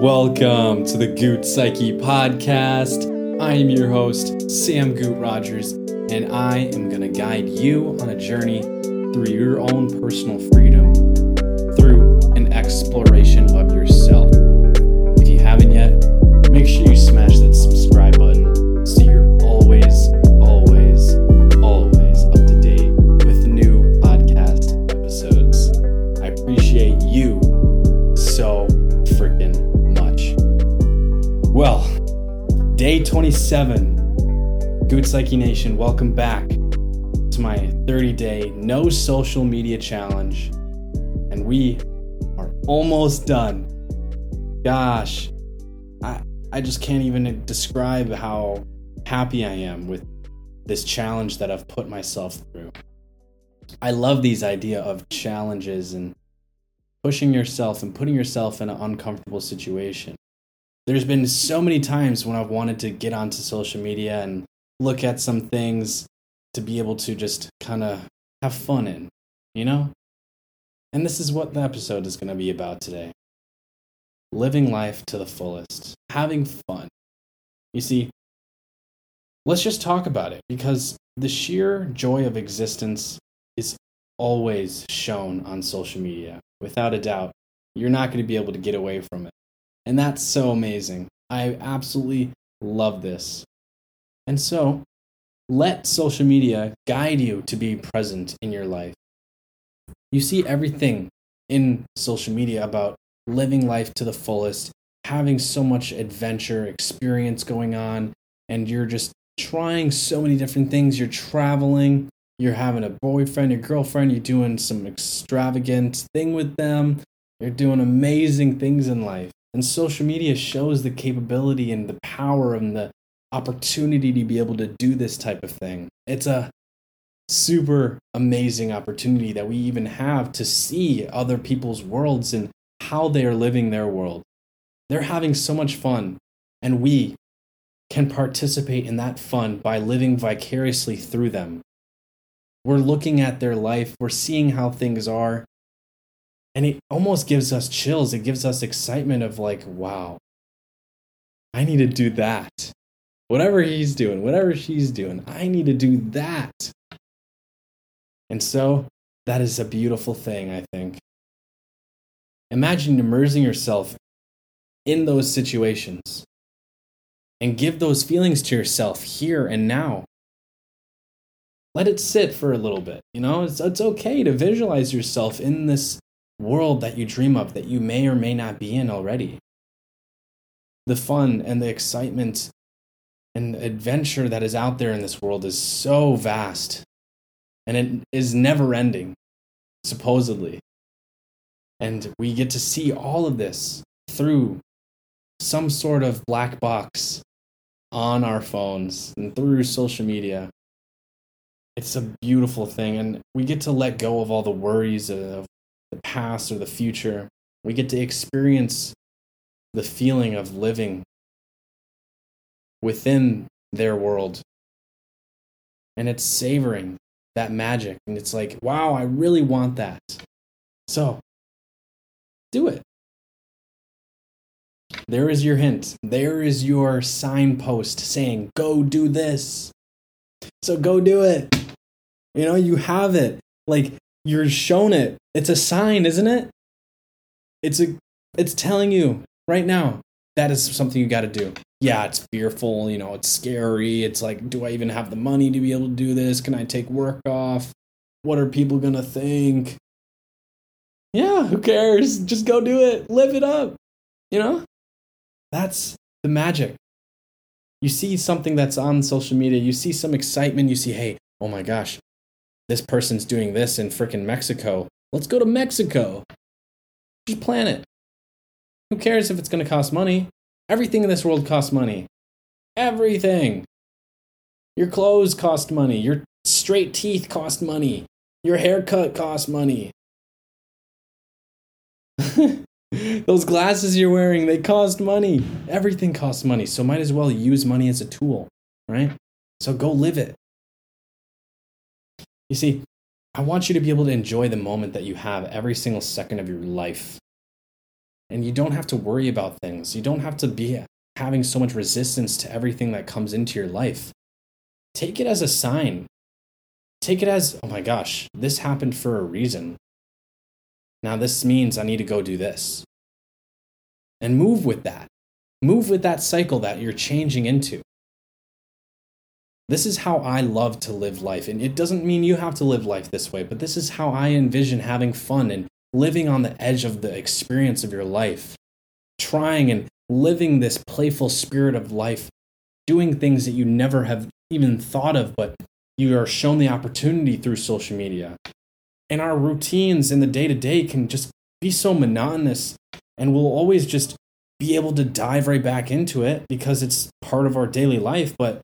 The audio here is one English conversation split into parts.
Welcome to the Gute Psyche podcast. I am your host, Sam Gute Rogers, and I am going to guide you on a journey through your own personal freedom, through an exploration of yourself. If you haven't yet, make sure you smash that 27. Gute Psyche Nation, welcome back to my 30 day no social media challenge. And we are almost done. Gosh, I, I just can't even describe how happy I am with this challenge that I've put myself through. I love these idea of challenges and pushing yourself and putting yourself in an uncomfortable situation. There's been so many times when I've wanted to get onto social media and look at some things to be able to just kind of have fun in, you know? And this is what the episode is going to be about today living life to the fullest, having fun. You see, let's just talk about it because the sheer joy of existence is always shown on social media. Without a doubt, you're not going to be able to get away from it. And that's so amazing. I absolutely love this. And so, let social media guide you to be present in your life. You see everything in social media about living life to the fullest, having so much adventure experience going on, and you're just trying so many different things. You're traveling, you're having a boyfriend, your girlfriend, you're doing some extravagant thing with them, you're doing amazing things in life. And social media shows the capability and the power and the opportunity to be able to do this type of thing. It's a super amazing opportunity that we even have to see other people's worlds and how they are living their world. They're having so much fun, and we can participate in that fun by living vicariously through them. We're looking at their life, we're seeing how things are, and it almost gives us chills. It gives us excitement of like, wow, I need to do that. Whatever he's doing, whatever she's doing, I need to do that. And so that is a beautiful thing, I think. Imagine immersing yourself in those situations and give those feelings to yourself here and now. Let it sit for a little bit. You know, it's, it's okay to visualize yourself in this world that you dream of that you may or may not be in already. The fun and the excitement and adventure that is out there in this world is so vast and it is never ending, supposedly. And we get to see all of this through some sort of black box on our phones and through social media. It's a beautiful thing, and we get to let go of all the worries of the past or the future. We get to experience the feeling of living within their world. And it's savoring that magic. And it's like, wow, I really want that. So do it. There is your hint. There is your signpost saying, go do this. So go do it. You know, you have it. Like, you're shown it. It's a sign, isn't it? It's a it's telling you right now that is something you got to do. Yeah, it's fearful, you know, it's scary. It's like do I even have the money to be able to do this? Can I take work off? What are people going to think? Yeah, who cares? Just go do it. Live it up. You know? That's the magic. You see something that's on social media, you see some excitement, you see, hey, oh my gosh, this person's doing this in freaking Mexico. Let's go to Mexico. Just plan it. Who cares if it's going to cost money? Everything in this world costs money. Everything. Your clothes cost money. Your straight teeth cost money. Your haircut costs money. Those glasses you're wearing, they cost money. Everything costs money. So might as well use money as a tool, right? So go live it. You see, I want you to be able to enjoy the moment that you have every single second of your life. and you don't have to worry about things. You don't have to be having so much resistance to everything that comes into your life. Take it as a sign. Take it as, oh my gosh, this happened for a reason. Now, this means I need to go do this. And move with that. Move with that cycle that you're changing into. This is how I love to live life. And it doesn't mean you have to live life this way, but this is how I envision having fun and living on the edge of the experience of your life. Trying and living this playful spirit of life, doing things that you never have even thought of, but you are shown the opportunity through social media. And our routines in the day to day can just be so monotonous, and we'll always just be able to dive right back into it because it's part of our daily life. But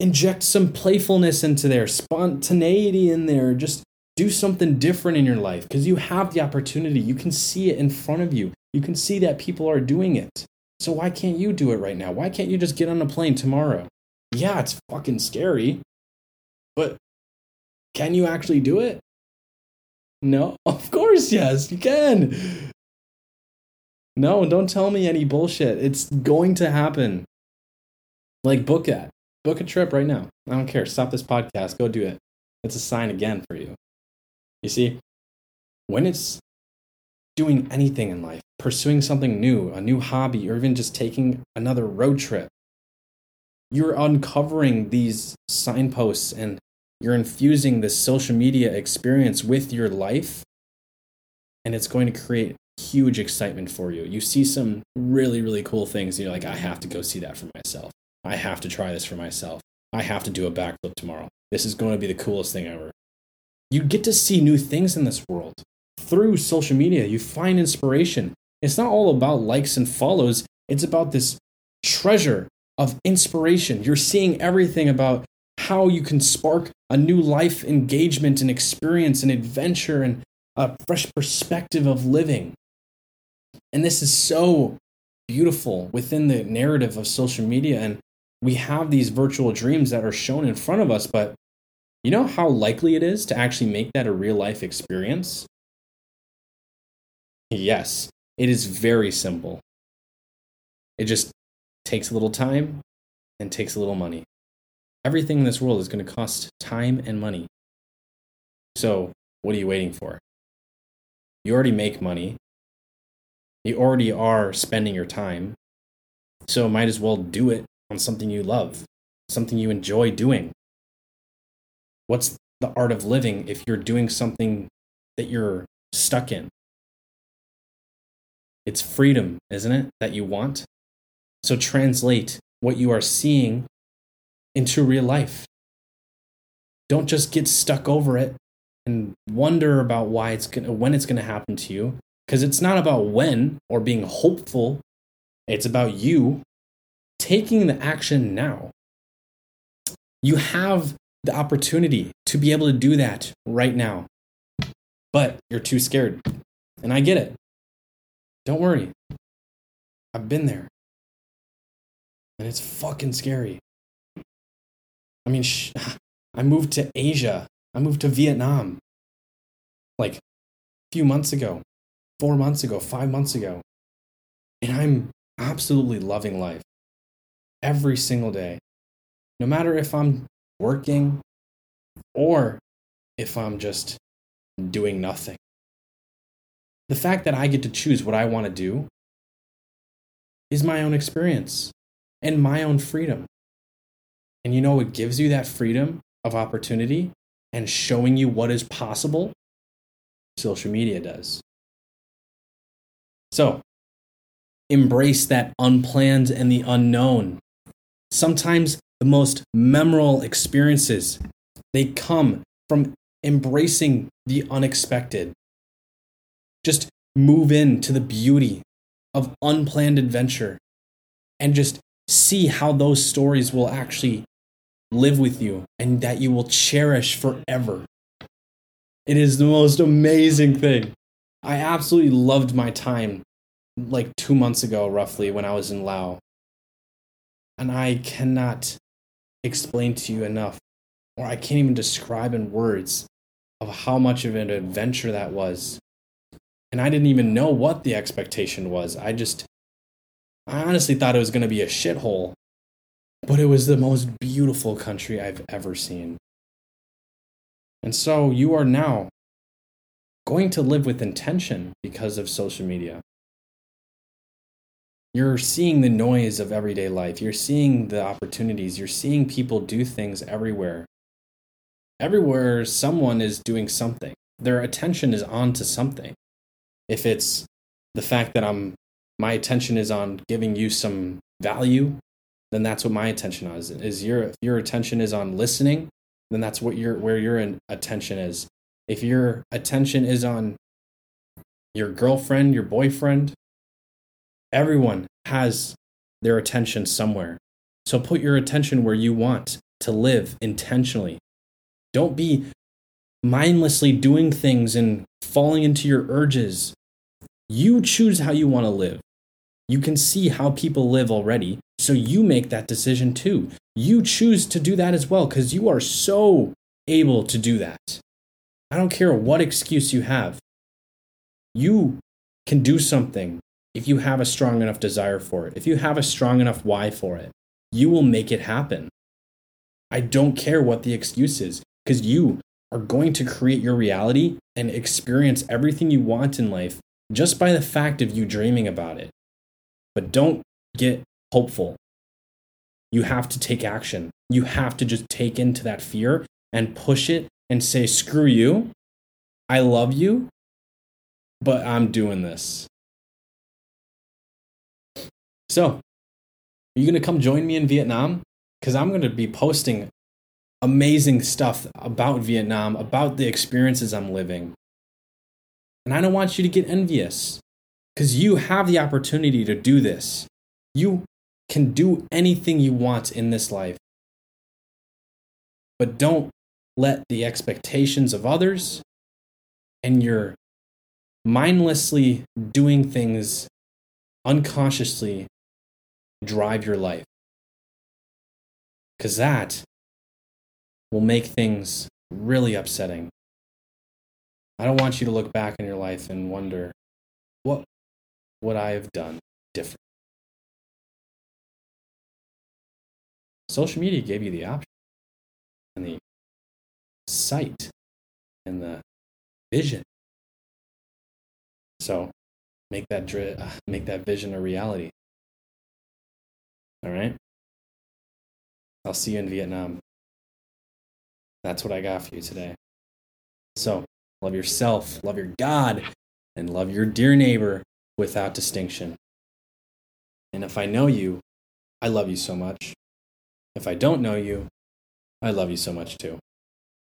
inject some playfulness into there, spontaneity in there, just do something different in your life because you have the opportunity. You can see it in front of you. You can see that people are doing it. So why can't you do it right now? Why can't you just get on a plane tomorrow? Yeah, it's fucking scary. But can you actually do it? No, of course, yes, you can. No, don't tell me any bullshit. It's going to happen. Like, book it. Book a trip right now. I don't care. Stop this podcast. Go do it. It's a sign again for you. You see, when it's doing anything in life, pursuing something new, a new hobby, or even just taking another road trip, you're uncovering these signposts and you're infusing this social media experience with your life. And it's going to create huge excitement for you. You see some really, really cool things, you're like, I have to go see that for myself. I have to try this for myself. I have to do a backflip tomorrow. This is going to be the coolest thing ever. You get to see new things in this world through social media. You find inspiration. It's not all about likes and follows, it's about this treasure of inspiration. You're seeing everything about how you can spark a new life engagement and experience and adventure and a fresh perspective of living. And this is so beautiful within the narrative of social media. And we have these virtual dreams that are shown in front of us, but you know how likely it is to actually make that a real life experience? Yes, it is very simple. It just takes a little time and takes a little money. Everything in this world is going to cost time and money. So, what are you waiting for? You already make money. You already are spending your time. So, might as well do it on something you love, something you enjoy doing. What's the art of living if you're doing something that you're stuck in? It's freedom, isn't it, that you want? So translate what you are seeing into real life. Don't just get stuck over it and wonder about why it's to when it's going to happen to you because it's not about when or being hopeful. It's about you taking the action now. You have the opportunity to be able to do that right now, but you're too scared. And I get it. Don't worry. I've been there. And it's fucking scary. I mean, sh- I moved to Asia. I moved to Vietnam like a few months ago, four months ago, five months ago. And I'm absolutely loving life every single day. No matter if I'm working or if I'm just doing nothing. The fact that I get to choose what I want to do is my own experience and my own freedom. And you know, it gives you that freedom of opportunity and showing you what is possible. Social media does. So, embrace that unplanned and the unknown. Sometimes the most memorable experiences they come from embracing the unexpected. Just move into the beauty of unplanned adventure and just see how those stories will actually live with you and that you will cherish forever. It is the most amazing thing. I absolutely loved my time like two months ago, roughly, when I was in Laos. And I cannot explain to you enough, or I can't even describe in words of how much of an adventure that was. And I didn't even know what the expectation was. I just, I honestly thought it was going to be a shithole, but it was the most beautiful country I've ever seen. And so you are now going to live with intention because of social media. You're seeing the noise of everyday life. You're seeing the opportunities. You're seeing people do things everywhere. Everywhere, someone is doing something. Their attention is on to something. If it's the fact that I'm, my attention is on giving you some value, then that's what my attention is. Is your your attention is on listening, then that's what your where your attention is. If your attention is on your girlfriend, your boyfriend, everyone has their attention somewhere. So put your attention where you want to live intentionally. Don't be mindlessly doing things and falling into your urges. You choose how you want to live. You can see how people live already, so you make that decision too. You choose to do that as well because you are so able to do that. I don't care what excuse you have. You can do something if you have a strong enough desire for it, if you have a strong enough why for it, you will make it happen. I don't care what the excuse is because you are going to create your reality and experience everything you want in life just by the fact of you dreaming about it. But don't get hopeful. You have to take action. You have to just take into that fear and push it and say, screw you. I love you, but I'm doing this. So, are you going to come join me in Vietnam? Because I'm going to be posting amazing stuff about Vietnam, about the experiences I'm living. And I don't want you to get envious because you have the opportunity to do this. You can do anything you want in this life. But don't let the expectations of others and your mindlessly doing things unconsciously drive your life. Because that will make things really upsetting. I don't want you to look back in your life and wonder, what would I have done different? Social media gave you the option and the sight and the vision. So make that dri- uh, make that vision a reality. All right? I'll see you in Vietnam. That's what I got for you today. So, love yourself, love your God, and love your dear neighbor without distinction. And if I know you, I love you so much. If I don't know you, I love you so much too.